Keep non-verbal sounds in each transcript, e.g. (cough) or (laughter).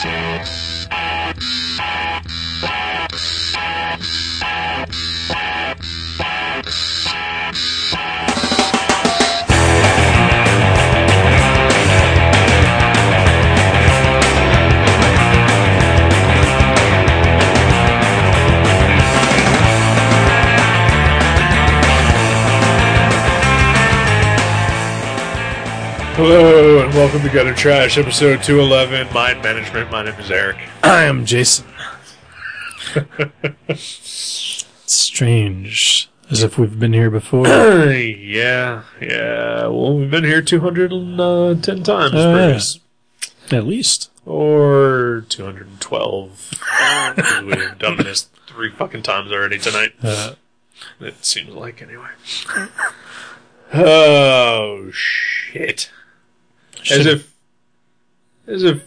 Hello and welcome to Gutter Trash, episode 211, Mind Management. My name is Eric. I am Jason. (laughs) Strange. As if we've been here before. (clears throat) yeah, yeah. Well, we've been here 210 times, Oh, yeah. At least. Or 212. (laughs) We've done this three fucking times already tonight. Uh, It seems like, anyway. (laughs) Oh, shit. As if, as if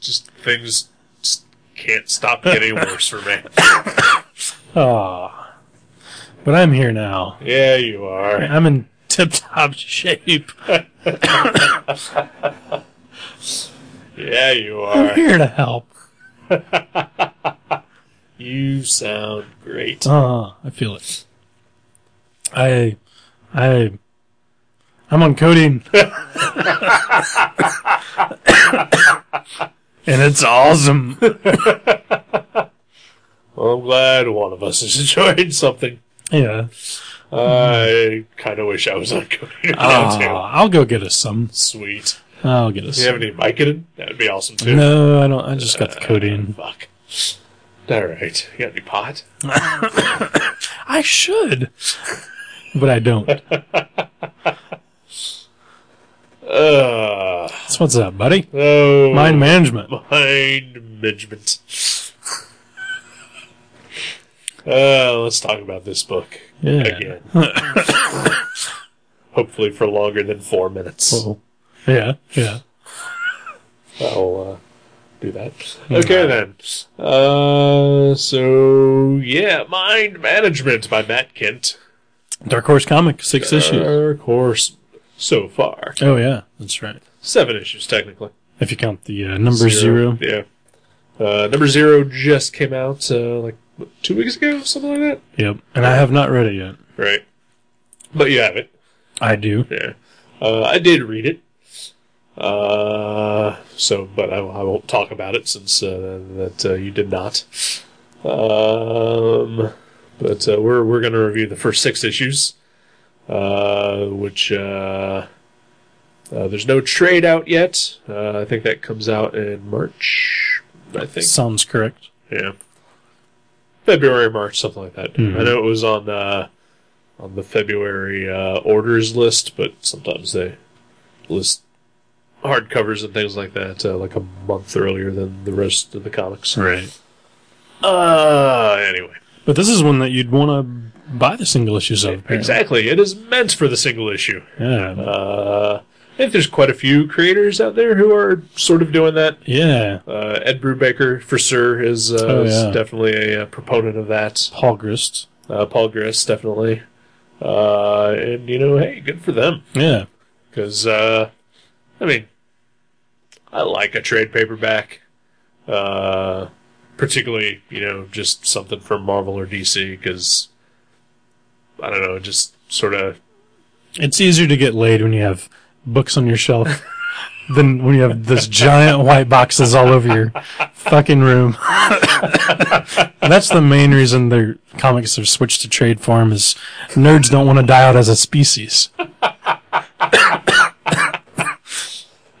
just things just can't stop getting (laughs) worse for me. Aw. But I'm here now. Yeah, you are. I'm in tip top shape. (laughs) Yeah, you are. I'm here to help. (laughs) You sound great. Ah, I feel it. I, I, I'm on codeine. (laughs) and it's awesome. Well, I'm glad one of us is (laughs) enjoying something. Yeah. I kind of wish I was on cocaine now, Ah, too. I'll go get us some. Sweet. I'll get us Do you have any Vicodin? That'd be awesome, too. No, I don't. I just got the codeine. Fuck. Alright. You got any pot? (coughs) I should, but I don't. (laughs) Uh, That's what's up, buddy. oh. Mind management. Mind management. Uh, let's talk about this book Yeah. again. (coughs) Hopefully for longer than four minutes. Whoa. Yeah. Yeah. I'll uh, do that. Okay then. Uh, so yeah, Mind Management by Matt Kindt. Dark Horse comic, six issues. Dark Horse. So far, Oh yeah, that's right. seven issues technically. If you count the uh, number zero. Yeah. Uh, number zero just came out uh, like what, two weeks ago, something like that. Yep. And I have not read it yet. Right. But you have it. I do. Yeah. Uh, I did read it. Uh, so, but I, I won't talk about it since uh, that uh, you did not. Um, but uh, we're we're going to review the first six issues, uh, which uh, uh, there's no trade out yet. Uh, I think that comes out in March. I think. Sounds correct. Yeah. February, March, something like that. Mhm. I know it was on uh, on the February uh, orders list, but sometimes they list hardcovers and things like that uh, like a month earlier than the rest of the comics. Right. Uh, anyway, But this is one that you'd want to buy the single issues of. apparently. exactly. It is meant for the single issue. Yeah. Uh, I think there's quite a few creators out there who are sort of doing that. yeah. Uh, Ed Brubaker, for sure, is, uh, Oh, is definitely a, uh proponent of that. Paul Grist. uh, Paul Grist, definitely. Uh, and you know, hey, good for them Yeah. because uh, I mean, I like a trade paperback, uh, particularly you know just something from Marvel or DC because I don't know, just sort of It's easier to get laid when you have books on your shelf than when you have this giant white boxes all over your fucking room. (laughs) That's the main reason their comics have switched to trade form is nerds don't want to die out as a species. (coughs)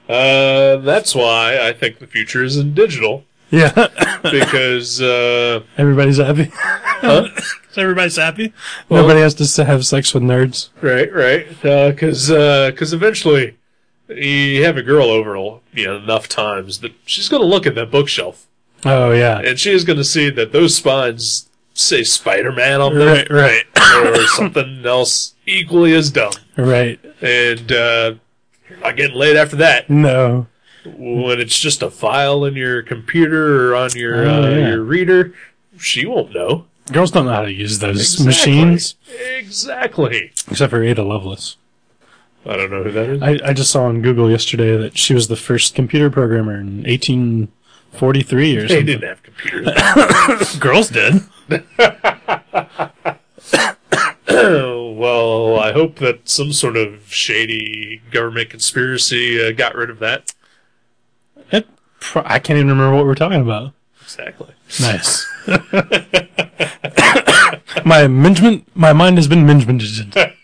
uh, that's why I think the future is in digital Yeah. (laughs) because uh, Everybody's happy. (laughs) Everybody's happy. Nobody has to have sex with nerds. Right, right. Because because eventually you have a girl over you know, enough times that she's going to look at that bookshelf Oh yeah. and she is going to see that those spines say Spider Man on them Right, right, or something else equally as dumb. right. And uh, you're not getting laid after that. No. When it's just a file in your computer or on your Oh, uh, yeah. your reader, she won't know. Girls don't know how to use those Exactly. machines, Exactly. except for Ada Lovelace. I don't know who that is. I, I just saw on Google yesterday that she was the first computer programmer in 1843 years. They didn't have computers. (coughs) Girls did. (coughs) well, I hope that some sort of shady government conspiracy uh, got rid of that. Pro- I can't even remember what we're talking about. Exactly. Nice. (laughs) my management, my mind has been managemented.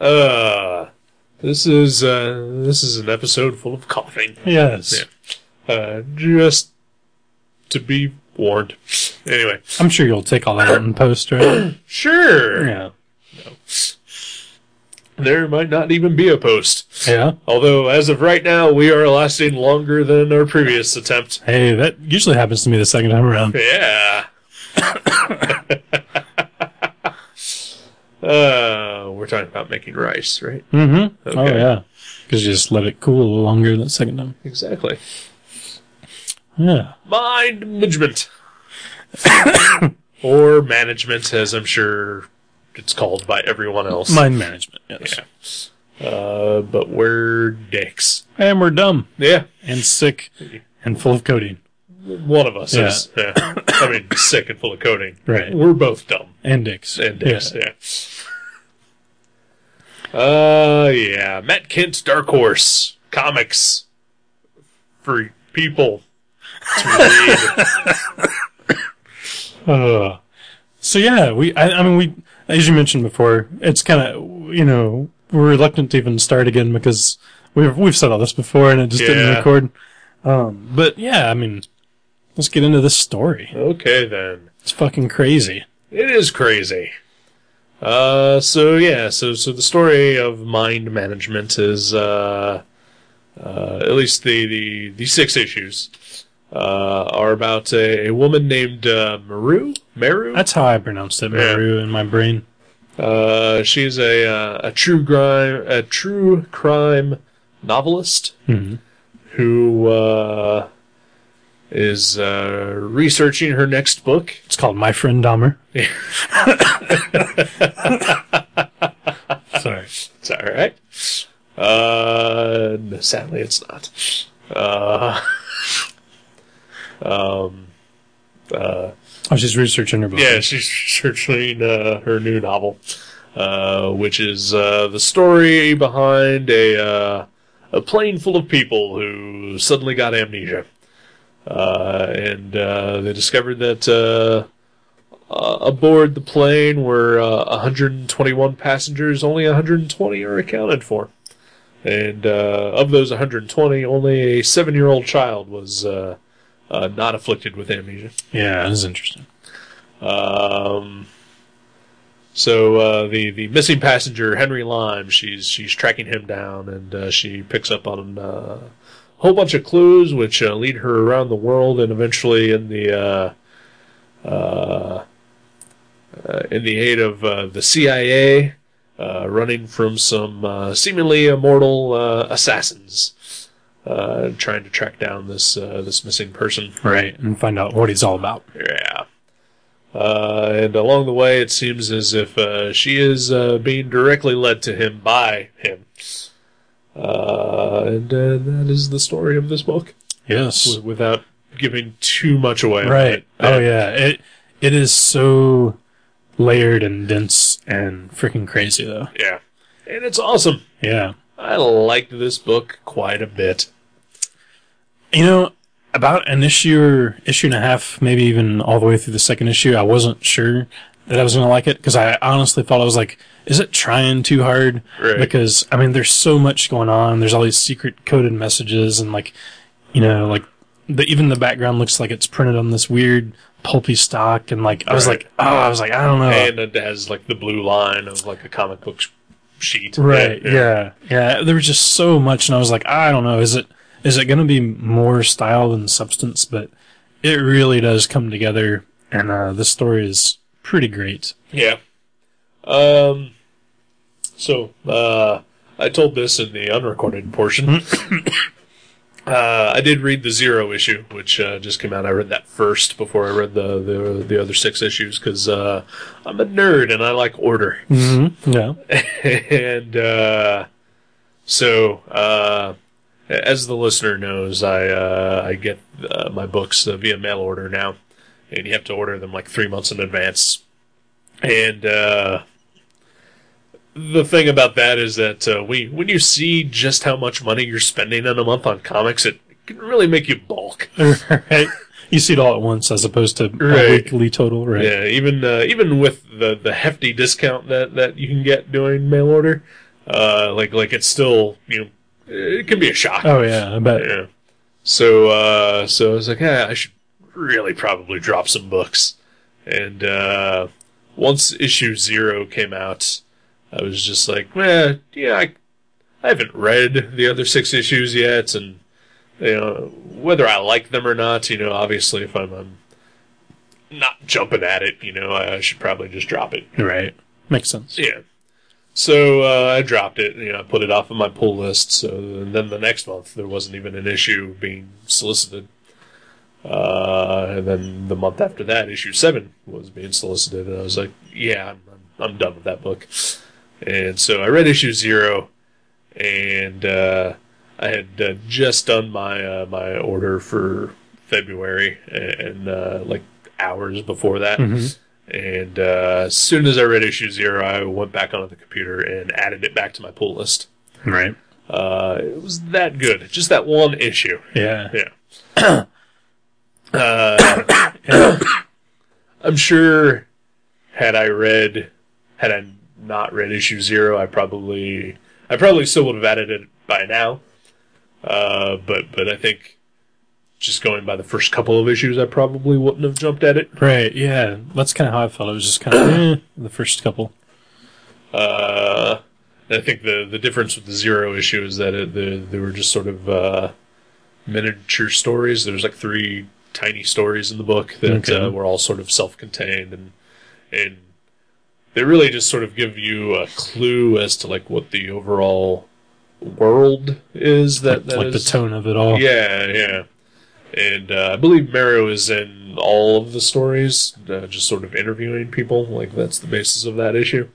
Uh, this is uh, this is an episode full of coughing. Yes. Yeah. Uh, just to be warned. Anyway, I'm sure you'll take all that out in post, right? (coughs) sure. yeah. There might not even be a post. Yeah. Although, as of right now, we are lasting longer than our previous attempt. Hey, that usually happens to me the second time around. Yeah. (laughs) uh, we're talking about making rice, right? Mm-hmm. Oh, yeah. Because you just let it cool a little longer the second time. Exactly. Yeah. Mind management. (coughs) or management, as I'm sure it's called by everyone else. Mind management, yes. Yeah. Uh, but we're dicks. And we're dumb Yeah. and sick and full of codeine. One of us Yeah. is. Yeah. I mean, sick and full of coding. Right. We're both dumb. And dicks. And dicks, yeah. Uh, yeah. Matt Kindt, Dark Horse. Comics. For people to read. (laughs) Uh, so yeah, we. I, I mean, we. As you mentioned before, it's kind of you know we're reluctant to even start again because we've we've said all this before and it just didn't record. Um, but yeah, I mean, let's get into this story. okay, then. It's fucking crazy. It is crazy. Uh, so yeah, so so the story of mind management is uh, uh, at least the, the the six issues uh, are about a, a woman named uh, Maru. Maru. That's how I pronounced it, Yeah. Maru, in my brain. Uh, she's a uh, a true crime a true crime novelist Mhm. who uh, is uh, researching her next book. It's called My Friend Dahmer. (laughs) Sorry. It's all right. Uh, sadly, it's not. (laughs) Um, uh, Oh, she's researching her book. yeah, she's searching uh, her new novel, uh, which is uh, the story behind a uh, a plane full of people who suddenly got amnesia, uh, and uh, they discovered that uh, uh, aboard the plane were uh, 121 passengers. Only 120 are accounted for, and uh, of those 120, only a seven-year-old child was. Uh, not afflicted with amnesia. Yeah, this is interesting. Um, so uh, the the missing passenger Henry Lime, she's she's tracking him down, and uh, she picks up on uh, a whole bunch of clues which uh, lead her around the world, and eventually in the uh, uh, uh, in the aid of uh, the CIA, uh, running from some uh, seemingly immortal uh, assassins. Uh, trying to track down this uh, this missing person. Right, and find out what he's all about. Yeah. Uh, and along the way, it seems as if uh, she is uh, being directly led to him by him. Uh, and uh, that is the story of this book, Yes. w- without giving too much away. Right. Oh yeah. It it is so layered and dense and freaking crazy though. Yeah. And it's awesome. Yeah. I liked this book quite a bit. You know, about an issue or issue and a half, maybe even all the way through the second issue, I wasn't sure that I was going to like it because I honestly thought I was like, is it trying too hard? Right. Because I mean, there's so much going on. There's all these secret coded messages and like, you know, like the even the background looks like it's printed on this weird pulpy stock and like I was Right. like, oh, I was like, I don't know. And it has like the blue line of like a comic book sheet. Right. Yeah, yeah. There was just so much, and I was like, I don't know. Is it is it going to be more style than substance? But it really does come together, and uh, this story is pretty great. Yeah. Um. So, uh, I told this in the unrecorded portion. (coughs) Uh, I did read the Zero issue, which uh, just came out. I read that first before I read the the, the other six issues because uh, I'm a nerd and I like order. Mm-hmm. Yeah. (laughs) and uh, so, uh, as the listener knows, I uh, I get uh, my books uh, via mail order now, and you have to order them like three months in advance. And uh, the thing about that is that uh, we when you see just how much money you're spending in a month on comics, it can really make you balk. (laughs) right. You see it all at once as opposed to Right. a weekly total, right? Yeah, even uh, even with the the hefty discount that that you can get doing mail order, uh, like like it's still you know it can be a shock. Oh yeah, I bet. Yeah. So uh, so I was like, yeah, I should really probably drop some books. And uh, once issue zero came out, I was just like, eh, yeah, I, I haven't read the other six issues yet, and you know whether I like them or not. You know, obviously, if I'm, I'm not jumping at it, you know, I should probably just drop it. Right. Makes sense. Yeah. So uh, I dropped it. You know, I put it off of my pull list. So and then the next month there wasn't even an issue being solicited. Uh, and then the month after that, issue seven was being solicited, and I was like, "Yeah, I'm, I'm, I'm done with that book." And so I read issue zero, and uh, I had uh, just done my uh, my order for February, and uh, like hours before that. Mhm. And uh, as soon as I read issue zero, I went back onto the computer and added it back to my pull list. Right. Uh, it was that good. Just that one issue. Yeah. Yeah. (coughs) uh, (coughs) I'm sure had I read, had I not read issue zero, I probably, I probably still would have added it by now. Uh, but, but I think just going by the first couple of issues, I probably wouldn't have jumped at it. Right. Yeah. That's kind of how I felt. It was just kind of (clears throat) eh, the first couple. Uh, I think the the difference with the zero issue is that it, the, they were just sort of uh, miniature stories. There's like three tiny stories in the book that Okay. uh, were all sort of self-contained and and they really just sort of give you a clue as to like what the overall world is that, that like the tone of it all. yeah, yeah. And uh, I believe Marrow is in all of the stories, uh, just sort of interviewing people. Like that's the basis of that issue.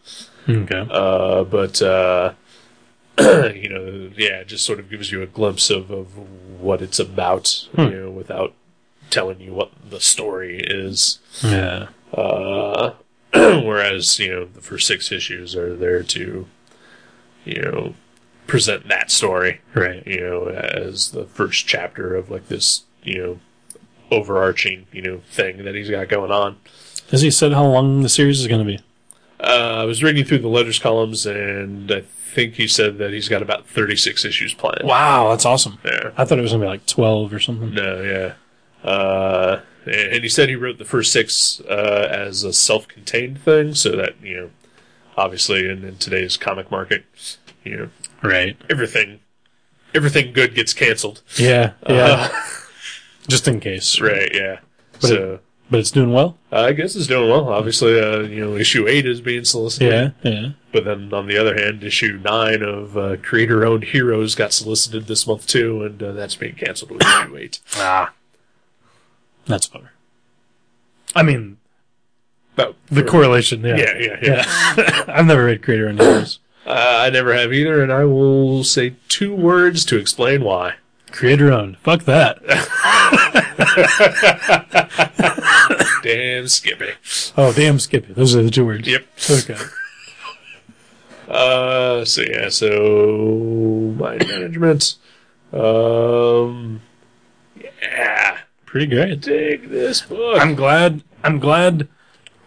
Okay. Uh, but uh, (clears throat) you know, yeah, it just sort of gives you a glimpse of, of what it's about, Hmm. you know, without telling you what the story is. Yeah. Uh, (clears throat) whereas you know, the first six issues are there to, you know, present that story, Right. you know, as the first chapter of like this, you know, overarching, you know, thing that he's got going on. Has he said how long the series is going to be? Uh, I was reading through the letters columns, and I think he said that he's got about 36 issues planned. Wow, that's awesome. Yeah. I thought it was going to be like 12 or something. No, yeah. Uh, and he said he wrote the first six uh, as a self-contained thing, so that you know, obviously, in, in today's comic market, you know, Right. everything, everything good gets canceled. Yeah. Yeah. (laughs) Uh, Just in case. right? Yeah. But so But it's doing well. I guess it's doing well. Obviously, uh, you know, issue eight is being solicited. Yeah. Yeah. But then on the other hand, issue nine of uh, creator owned heroes got solicited this month too, and uh, that's being canceled with issue eight. (coughs) Ah. That's better. I mean, But the for- correlation. Yeah. Yeah, yeah, yeah. Yeah. (laughs) I've never read Creator Owned Heroes. Uh, I never have either, and I will say two words to explain why. Creator owned. Fuck that. (laughs) Damn Skippy. Oh, damn, Skippy. Those are the two words. Yep. Okay. Uh, so yeah, so mind management. Um, yeah, Pretty great. dig this book. I'm glad. I'm glad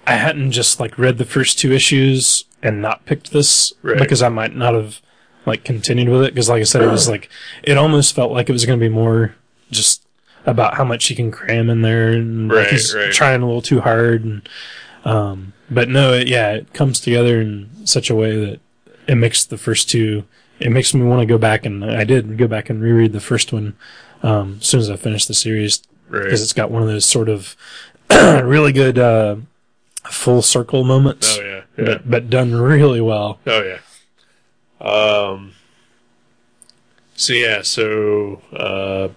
I hadn't just like read the first two issues and not picked this Right. because I might not have like continued with it because, like I said, it was like it almost felt like it was going to be more just about how much he can cram in there and like, he's right. trying a little too hard. And um, but no, it, yeah, it comes together in such a way that it makes the first two. It makes me want to go back and I did go back and reread the first one um, as soon as I finished the series right. because it's got one of those sort of (clears throat) really good uh, full circle moments, Oh yeah, yeah. but but done really well. Oh yeah. Um. So yeah, so uh,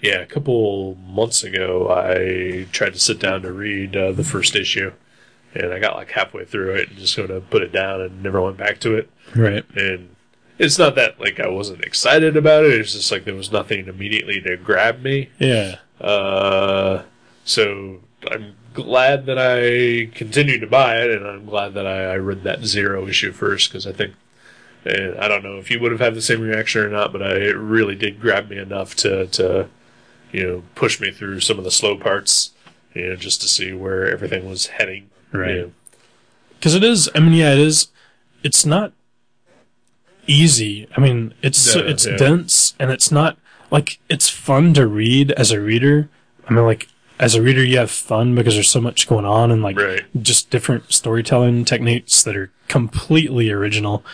yeah, a couple months ago, I tried to sit down to read uh, the first issue, and I got like halfway through it and just sort of put it down and never went back to it. Right. And it's not that like I wasn't excited about it; it's just like there was nothing immediately to grab me. Yeah. Uh, so I'm glad that I continued to buy it, and I'm glad that I, I read that zero issue first because I think, and I don't know if you would have had the same reaction or not, but I, it really did grab me enough to to you know push me through some of the slow parts, you know, just to see where everything was heading. Right. you know. Because it is. I mean, yeah, it is. It's not easy. I mean, it's it's yeah. dense and it's not like it's fun to read as a reader. I mean, like as a reader, you have fun because there's so much going on and like Right. just different storytelling techniques that are completely original.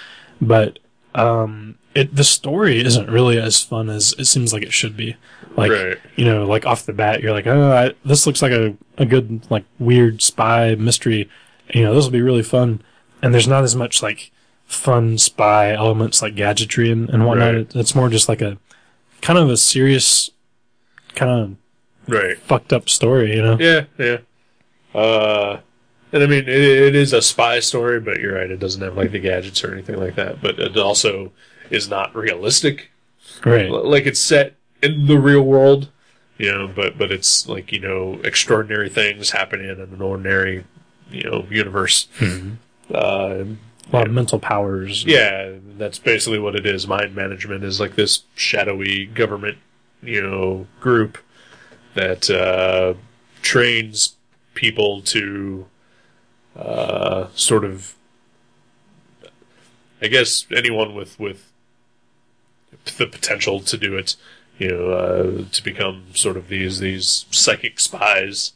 But um, it the story isn't really as fun as it seems like it should be. Like Right. you know, like off the bat, you're like, oh, I, this looks like a a good like weird spy mystery. You know, this will be really fun. And there's not as much like fun spy elements like gadgetry and, and whatnot. Right. It, it's more just like a kind of a serious, kind of Right. fucked up story. You know? Yeah, yeah. Uh, and I mean, it, it is a spy story, but you're right. It doesn't have like the gadgets or anything like that. But it also is not realistic. Right. Like it's set in the real world, you know. But but it's like you know extraordinary things happening in an ordinary, you know, universe. Uh, A lot of mental powers. yeah, that's basically what it is. Mind management is like this shadowy government, you know, group that uh, trains people to uh, sort of, I guess, anyone with with the potential to do it, you know, uh, to become sort of these these psychic spies,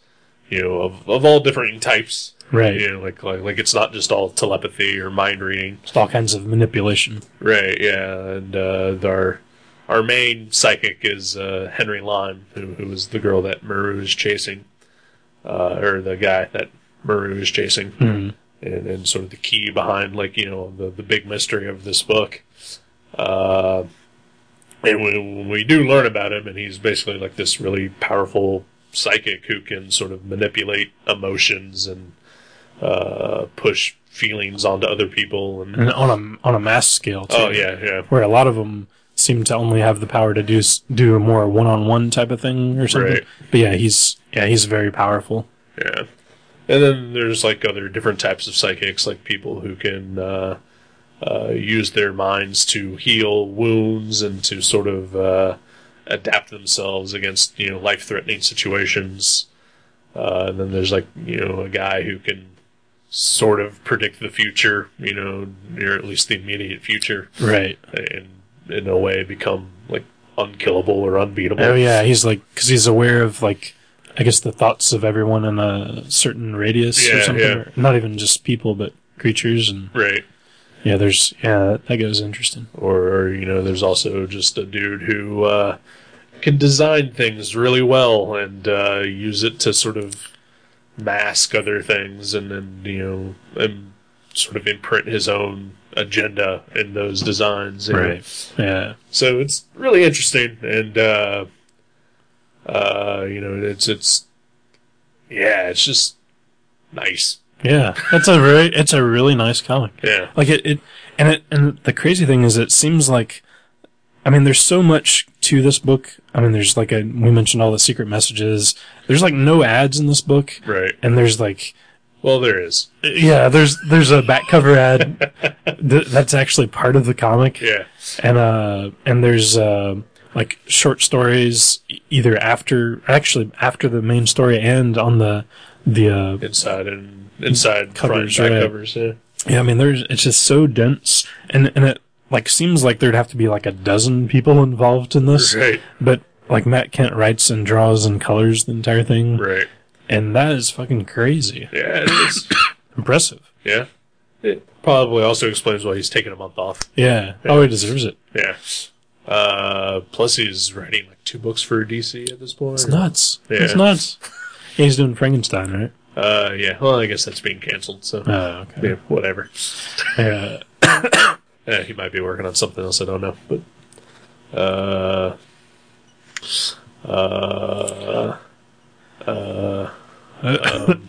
you know, of of all different types. Right. You know, like, like like it's not just all telepathy or mind reading. Just all kinds of manipulation. Right, yeah, and uh, our our main psychic is uh, Henry Lime, who who is the girl that Maru is chasing, uh, or the guy that Maru is chasing, Mhm. and, and sort of the key behind, like you know, the the big mystery of this book. Uh, and when, when we do learn about him, and he's basically like this really powerful psychic who can sort of manipulate emotions and uh, push feelings onto other people, and And on a on a mass scale. Too. oh yeah, yeah. where a lot of them seem to only have the power to do do a more one on one type of thing or something. Right. But yeah, he's yeah he's very powerful. Yeah. And then there's like other different types of psychics, like people who can uh, uh, use their minds to heal wounds and to sort of uh, adapt themselves against you know life threatening situations. Uh, and then there's like you know a guy who can sort of predict the future, you know, or at least the immediate future, Right. and in a way become like unkillable or unbeatable. Oh yeah, he's like because he's aware of like I guess the thoughts of everyone in a certain radius or something. yeah. Or not even just people, but creatures and Right. yeah. There's yeah that goes interesting. or, or you know there's also just a dude who uh, can design things really well and uh, use it to sort of mask other things and then you know and sort of imprint his own agenda in those designs you know. Yeah. so it's really interesting and uh, uh, you know it's it's yeah it's just nice Yeah. It's a very it's a really nice comic. yeah Like it, it and it and the crazy thing is it seems like I mean there's so much to this book. I mean there's like a we mentioned all the secret messages. There's like no ads in this book right and there's like well there is yeah, there's there's a back cover ad (laughs) th- that's actually part of the comic. yeah And uh and there's uh like short stories either after actually after the main story and on the the uh inside and inside Covers, front right. covers yeah Yeah, I mean, there's it's just so dense, and and it like seems like there'd have to be like a dozen people involved in this, right but like Matt Kindt writes and draws and colors the entire thing, right and that is fucking crazy, Yeah, it is. (coughs) impressive. yeah. It probably also explains why he's taking a month off. Yeah, oh, he deserves it. Yeah. Uh, plus he's writing like two books for DC at this point. It's nuts. Yeah. It's nuts. Yeah, he's doing Frankenstein, right? Uh, yeah. Well, I guess that's being canceled. So Oh, okay. yeah, whatever. Yeah. (coughs) Eh, he might be working on something else. I don't know, but uh, uh, uh, (coughs) um,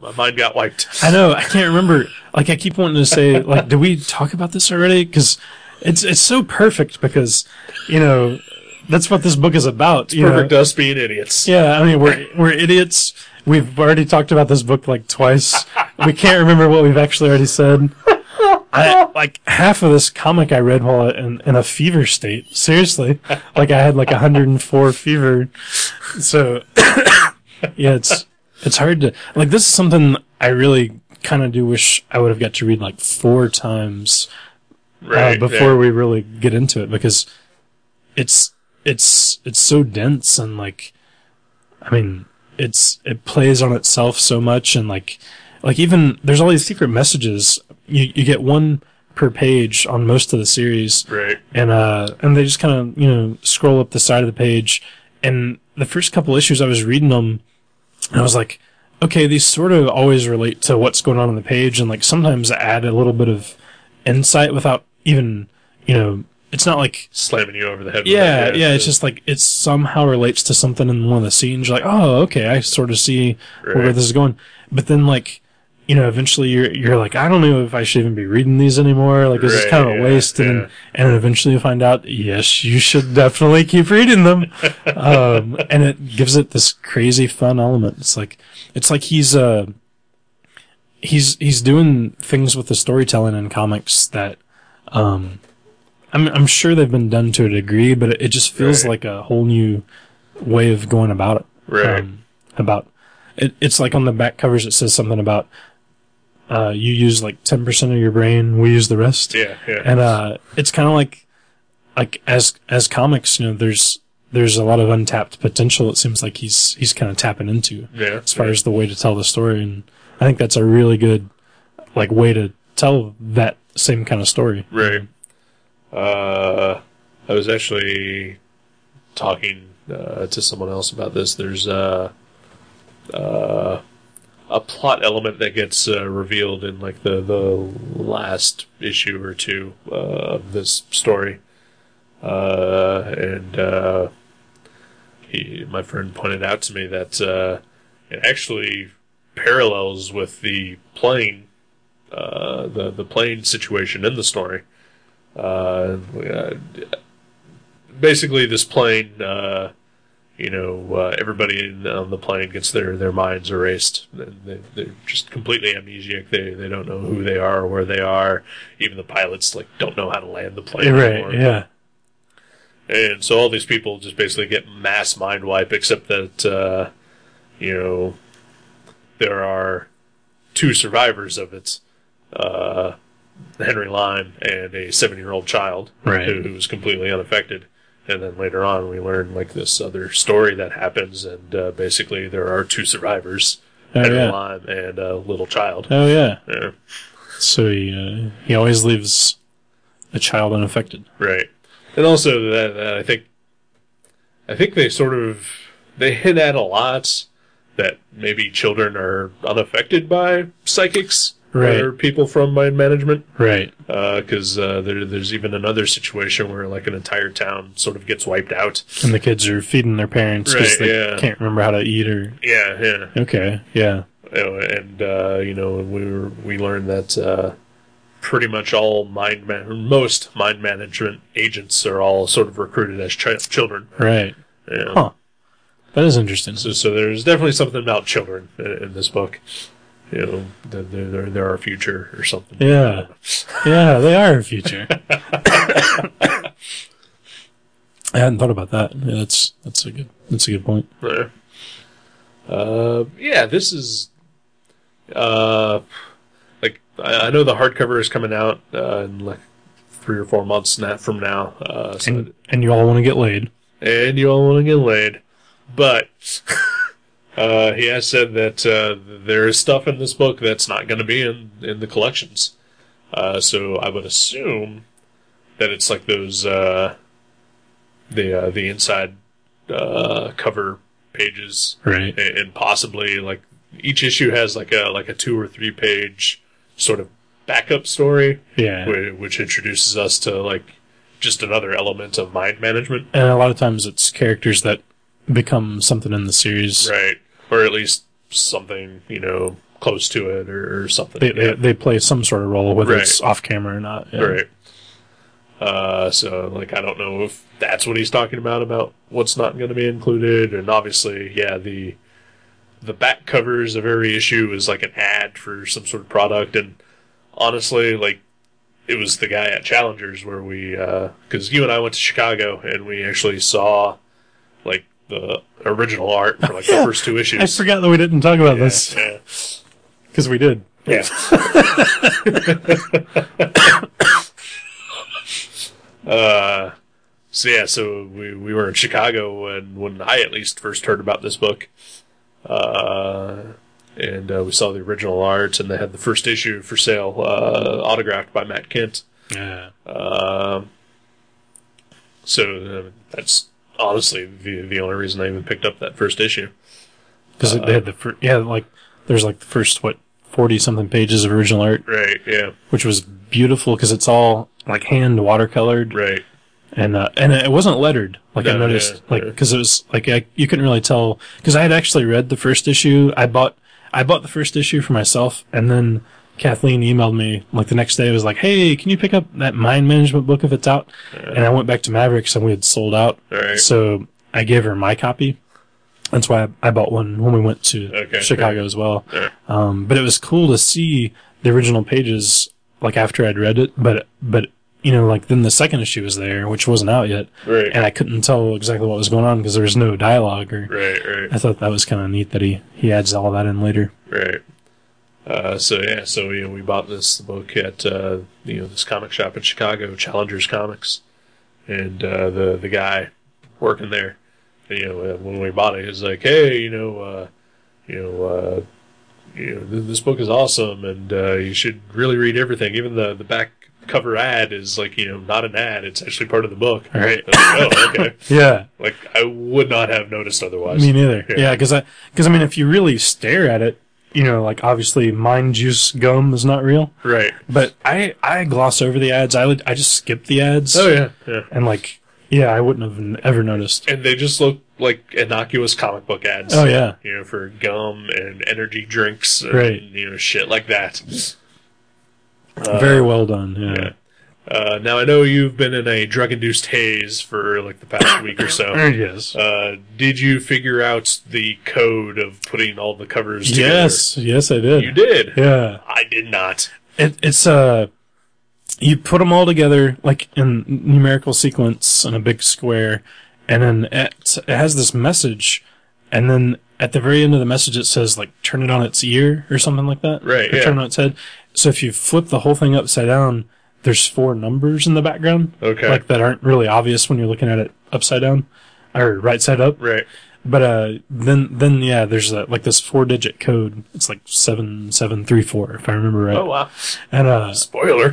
my mind got wiped. I know. I can't remember. Like, I keep wanting to say, like, did we talk about this already? Because it's it's so perfect because you know that's what this book is about. you know? Perfect us being idiots. Yeah, I mean we're we're idiots. We've already talked about this book like twice. we can't remember what we've actually already said. (laughs) I, like half of this comic I read while in, in a fever state. Seriously, like I had like 104 fever. So (coughs) yeah, it's it's hard to like. This is something I really kind of do wish I would have got to read like four times Right. uh, before yeah. we really get into it because it's it's it's so dense and like I mean it's it plays on itself so much and like like even there's all these secret messages you you get one per page on most of the series Right. and uh and they just kind of you know scroll up the side of the page and the first couple issues I was reading them and I was like okay these sort of always relate to what's going on on the page and like sometimes add a little bit of insight without even you know it's not like Slamming you over the head. with yeah that, yeah it's just like it somehow relates to something in one of the scenes. You're like oh okay I sort of see where this is going. But then like you know eventually you're you're like I don't know if I should even be reading these anymore. Like this is kind of a yeah, waste and yeah. then and eventually you find out yes you should definitely keep reading them. (laughs) Um and it gives it this crazy fun element. It's like it's like he's uh he's he's doing things with the storytelling in comics that um I'm I'm sure they've been done to a degree, but it, it just feels Right. like a whole new way of going about it. Right. Um, about it, it's like on the back covers it says something about uh, you use like ten percent of your brain, we use the rest. Yeah. Yeah. And uh, it's kind of like like as as comics, you know, there's there's a lot of untapped potential. It seems like he's he's kind of tapping into yeah. as far as the way to tell the story, and I think that's a really good like way to tell that same kind of story. Right. Uh, I was actually talking uh, to someone else about this. There's uh, uh, a plot element that gets uh, revealed in like the the last issue or two uh, of this story, uh, and uh, he, my friend pointed out to me that uh, it actually parallels with the plane uh, the the plane situation in the story. Uh, uh, basically, this plane, uh, you know, uh, everybody in, on the plane gets their, their minds erased. They, they're just completely amnesiac. They they don't know who they are or where they are. Even the pilots like don't know how to land the plane anymore. Yeah. And so all these people just basically get mass mind wipe, except that, uh, you know, there are two survivors of it uh, Henry Lime and a seven year old child Right. who, who was completely unaffected. And then later on, we learn like this other story that happens, and uh, basically there are two survivors, Oh Henry yeah. Lime and a little child. Oh yeah. Yeah, So he uh, he always leaves a child unaffected. right. And also that, that I think, I think they sort of they hit at a lot that maybe children are unaffected by psychics Right. or people from mind management. Right. because uh, there, there's even another situation where like an entire town sort of gets wiped out. And the kids are feeding their parents because Right, they yeah. can't remember how to eat or. Yeah, yeah. Okay. Yeah. And uh, you know, we were, we learned that uh, pretty much all mind man- most mind management agents are all sort of recruited as chi- children. Right. Yeah. Huh. That is interesting. So, so there's definitely something about children in, in this book. You know, they're, they're, they're our future or something. Yeah. Yeah, they are a future. (laughs) I hadn't thought about that. Yeah, that's that's a good that's a good point. Yeah. Uh, yeah, this is, uh, like I, I know the hardcover is coming out uh, in like three or four months na- from now. Uh, so And and you all want to get laid. and you all want to get laid, but (laughs) uh, he has said that uh, there is stuff in this book that's not going to be in in the collections. Uh, so I would assume that it's like those uh, the uh, the inside uh, cover pages Right. and and possibly like each issue has like a like a two or three page sort of backup story, Yeah. whi- which introduces us to like just another element of mind management, And a lot of times it's characters that become something in the series. right? Or at least something you know close to it, or, or something. They, they they play some sort of role, whether Right. it's off camera or not. Yeah. Right. Uh, so like I don't know if that's what he's talking about about what's not going to be included, and obviously, yeah, the the back covers of every issue is like an ad for some sort of product, and honestly, like it was the guy at Challengers where we because you and I went to Chicago and we actually saw like the original art for like Yeah. the first two issues. I forgot that we didn't talk about Yeah, this yeah. because we did. Yeah. (laughs) uh, so yeah, so we we were in Chicago when when I at least first heard about this book, uh, and uh, we saw the original art, and they had the first issue for sale, uh, autographed by Matt Kindt. Yeah. Um, so uh, that's honestly the the only reason I even picked up that first issue. Because they had the fir- yeah like there's like the first what forty something pages of original art, Right. Yeah. which was beautiful because it's all like hand watercolored Right. and uh, and it wasn't lettered like I noticed yeah, like yeah. because it was like I, you couldn't really tell because I had actually read the first issue I bought I bought the first issue for myself and then Kathleen emailed me like the next day it was like hey can you pick up that mind management book if it's out and I went back to Mavericks and we had sold out right. so I gave her my copy that's why I, I bought one when we went to Okay, Chicago as well Yeah. um, but it was cool to see the original pages like after I'd read it but but you know like then the second issue was there which wasn't out yet Right. and I couldn't tell exactly what was going on because there was no dialogue. Or Right. Right. I thought that was kind of neat that he he adds all that in later. Right. Uh, so yeah, so you know, we bought this book at uh, you know this comic shop in Chicago, Challengers Comics, and uh, the the guy working there, you know, uh, when we bought it, he was like, "Hey, you know, uh, you know, uh, you know, th- this book is awesome, and uh, you should really read everything. Even the the back cover ad is like, you know, not an ad; it's actually part of the book." All right. Like, oh, okay. (laughs) Yeah, Like I would not have noticed otherwise. me neither. Yeah. Yeah, because I because I mean, if you really stare at it, you know, like obviously mind juice gum is not real, right. but I I gloss over the ads. I would I just skip the ads. Oh yeah. Yeah. and like yeah, I wouldn't have ever noticed. and they just look like innocuous comic book ads. Oh yeah, You know, for gum and energy drinks, and, Right. You know, shit like that. Uh, very well done. Yeah. yeah. Uh, now I know you've been in a drug-induced haze for like the past week or so. (coughs) yes. Uh, did you figure out the code of putting all the covers together? Yes. Yes, I did. you did. Yeah. I did not. It, it's uh, you put them all together like in numerical sequence in a big square, and then it, it has this message, and then at the very end of the message it says like turn it on its ear or something like that. Right, Or yeah. Turn it on its head. So if you flip the whole thing upside down, there's four numbers in the background. Okay. Like that aren't really obvious when you're looking at it upside down or right side up. Right. But uh, then then yeah, there's a, like this four digit code. It's like seven seven three four if I remember right. Oh wow. And uh, Spoiler. (laughs)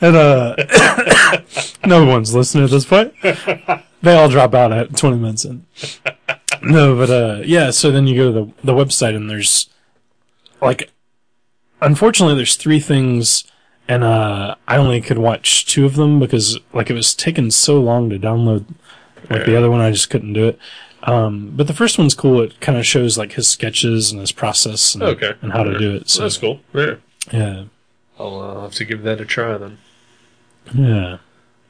and uh, (coughs) no one's listening at this point. They all drop out at 20 minutes in. No, but uh, yeah. So then you go to the the website and there's like, unfortunately, there's three things, and uh, I only could watch two of them because like it was taking so long to download. Like the other one, I just couldn't do it. Um, but the first one's cool. It kind of shows like his sketches and his process and, Okay. and how to do it. So That's cool. Yeah. yeah, I'll uh, have to give that a try then. yeah.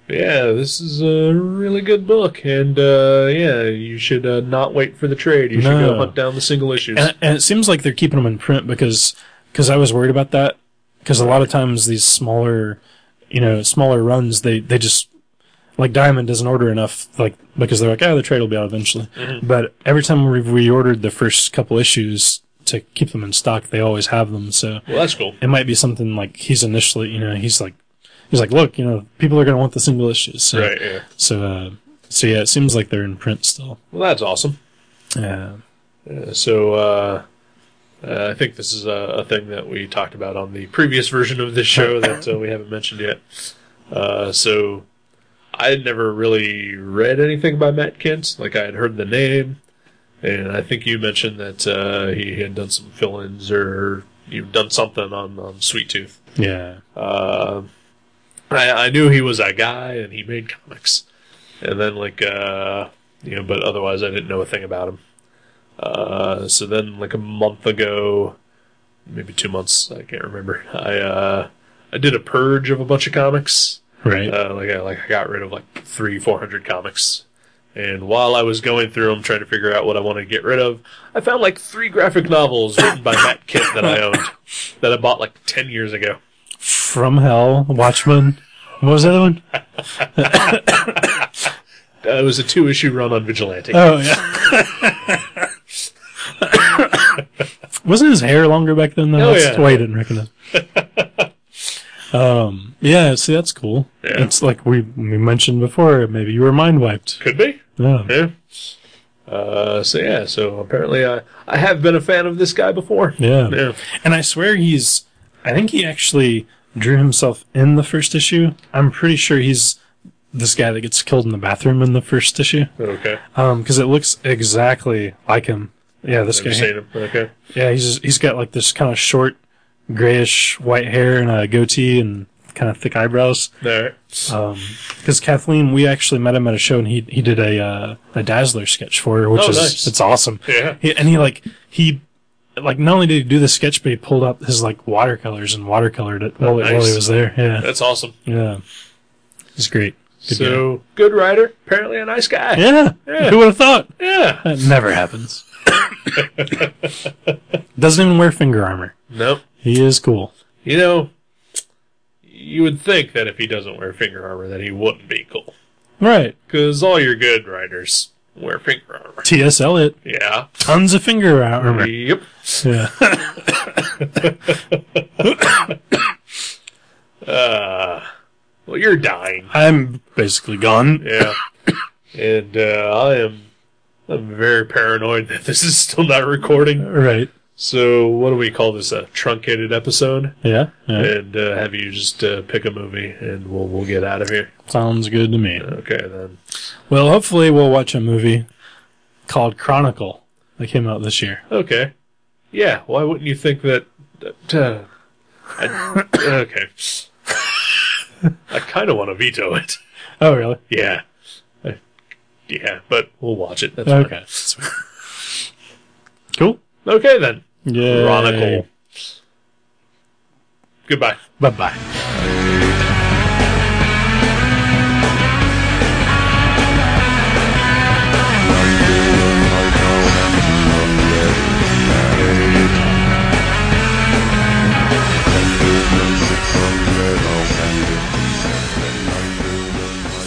Yeah, this is a really good book, and uh, yeah, you should uh, not wait for the trade. You should No. go hunt down the single issues. And, and it seems like they're keeping them in print because cause I was worried about that. Because a lot of times these smaller, you know, smaller runs, they, they just, like Diamond doesn't order enough, like, because they're like, oh, the trade will be out eventually. Mhm. But every time we've reordered the first couple issues to keep them in stock, they always have them. So well, that's cool. it might be something like he's initially, you know, he's like, he's like, look, you know, people are going to want the single issues. So, Right. Yeah. So, uh, so yeah, it seems like they're in print still. Well, that's awesome. Yeah. Uh, so uh, uh, I think this is a, a thing that we talked about on the previous version of this show (laughs) that uh, we haven't mentioned yet. Uh, so I had never really read anything by Matt Kindt. Like I had heard the name, and I think you mentioned that uh, he had done some fill-ins or you've done something on on Sweet Tooth. Yeah. Uh, I, I knew he was a guy, and he made comics, and then like uh, you know, but otherwise I didn't know a thing about him. Uh, so then like a month ago, maybe two months, I can't remember. I uh, I did a purge of a bunch of comics. Right. Uh, like I like I got rid of like three, four hundred comics. And while I was going through them, trying to figure out what I wanted to get rid of, I found like three graphic novels written by Matt Kindt that I owned, (laughs) that I bought like ten years ago. From Hell, Watchmen. What was the other one? (laughs) Uh, it was a two issue run on Vigilante. Oh yeah. (laughs) Wasn't his hair longer back then? Though? Oh, That's yeah. why I didn't recognize. (laughs) um. Yeah. See, that's cool. Yeah. It's like we we mentioned before. Maybe you were mind wiped. Could be. Yeah. Yeah. Uh, so yeah, so apparently I, I have been a fan of this guy before. (laughs) Yeah. Yeah. And I swear he's. I think he actually drew himself in the first issue. I'm pretty sure he's this guy that gets killed in the bathroom in the first issue. Okay. Um, because it looks exactly like him. Yeah, this guy. seen him. Okay. Yeah, he's he's got like this kind of short, grayish white hair and a goatee and kind of thick eyebrows. All right. Because Kathleen, we actually met him at a show and he he did a uh, a Dazzler sketch for her, which Oh, is nice. it's awesome. Yeah. He, and he like he like not only did he do the sketch, but he pulled out his like watercolors and watercolored it while, while he Oh, was there. Yeah, That's awesome. yeah, it's great. Good so good writer, apparently a nice guy. guy. yeah, Yeah. who would have thought? Yeah. That never happens. Doesn't even wear finger armor. Nope. He is cool. You know, you would think that if he doesn't wear finger armor, that he wouldn't be cool. Right. Because all your good writers wear finger armor. T.S. Eliot, Yeah. tons of finger armor. Yep. Yeah. (coughs) Uh, well, you're dying. I'm basically gone. Yeah. (coughs) and uh, I am I'm very paranoid that this is still not recording. Right. So what do we call this? A truncated episode? Yeah. yeah. And uh, have you just uh, pick a movie and we'll we'll get out of here. Sounds good to me. Okay then. Well, hopefully we'll watch a movie called Chronicle that came out this year. Okay. Yeah. Why wouldn't you think that? that, uh, I, okay. (laughs) I kind of want to veto it. Oh, really? Yeah. Yeah, but we'll watch it. That's fine. Okay. cool. Okay then. Yeah. Chronicle. Goodbye. Bye bye.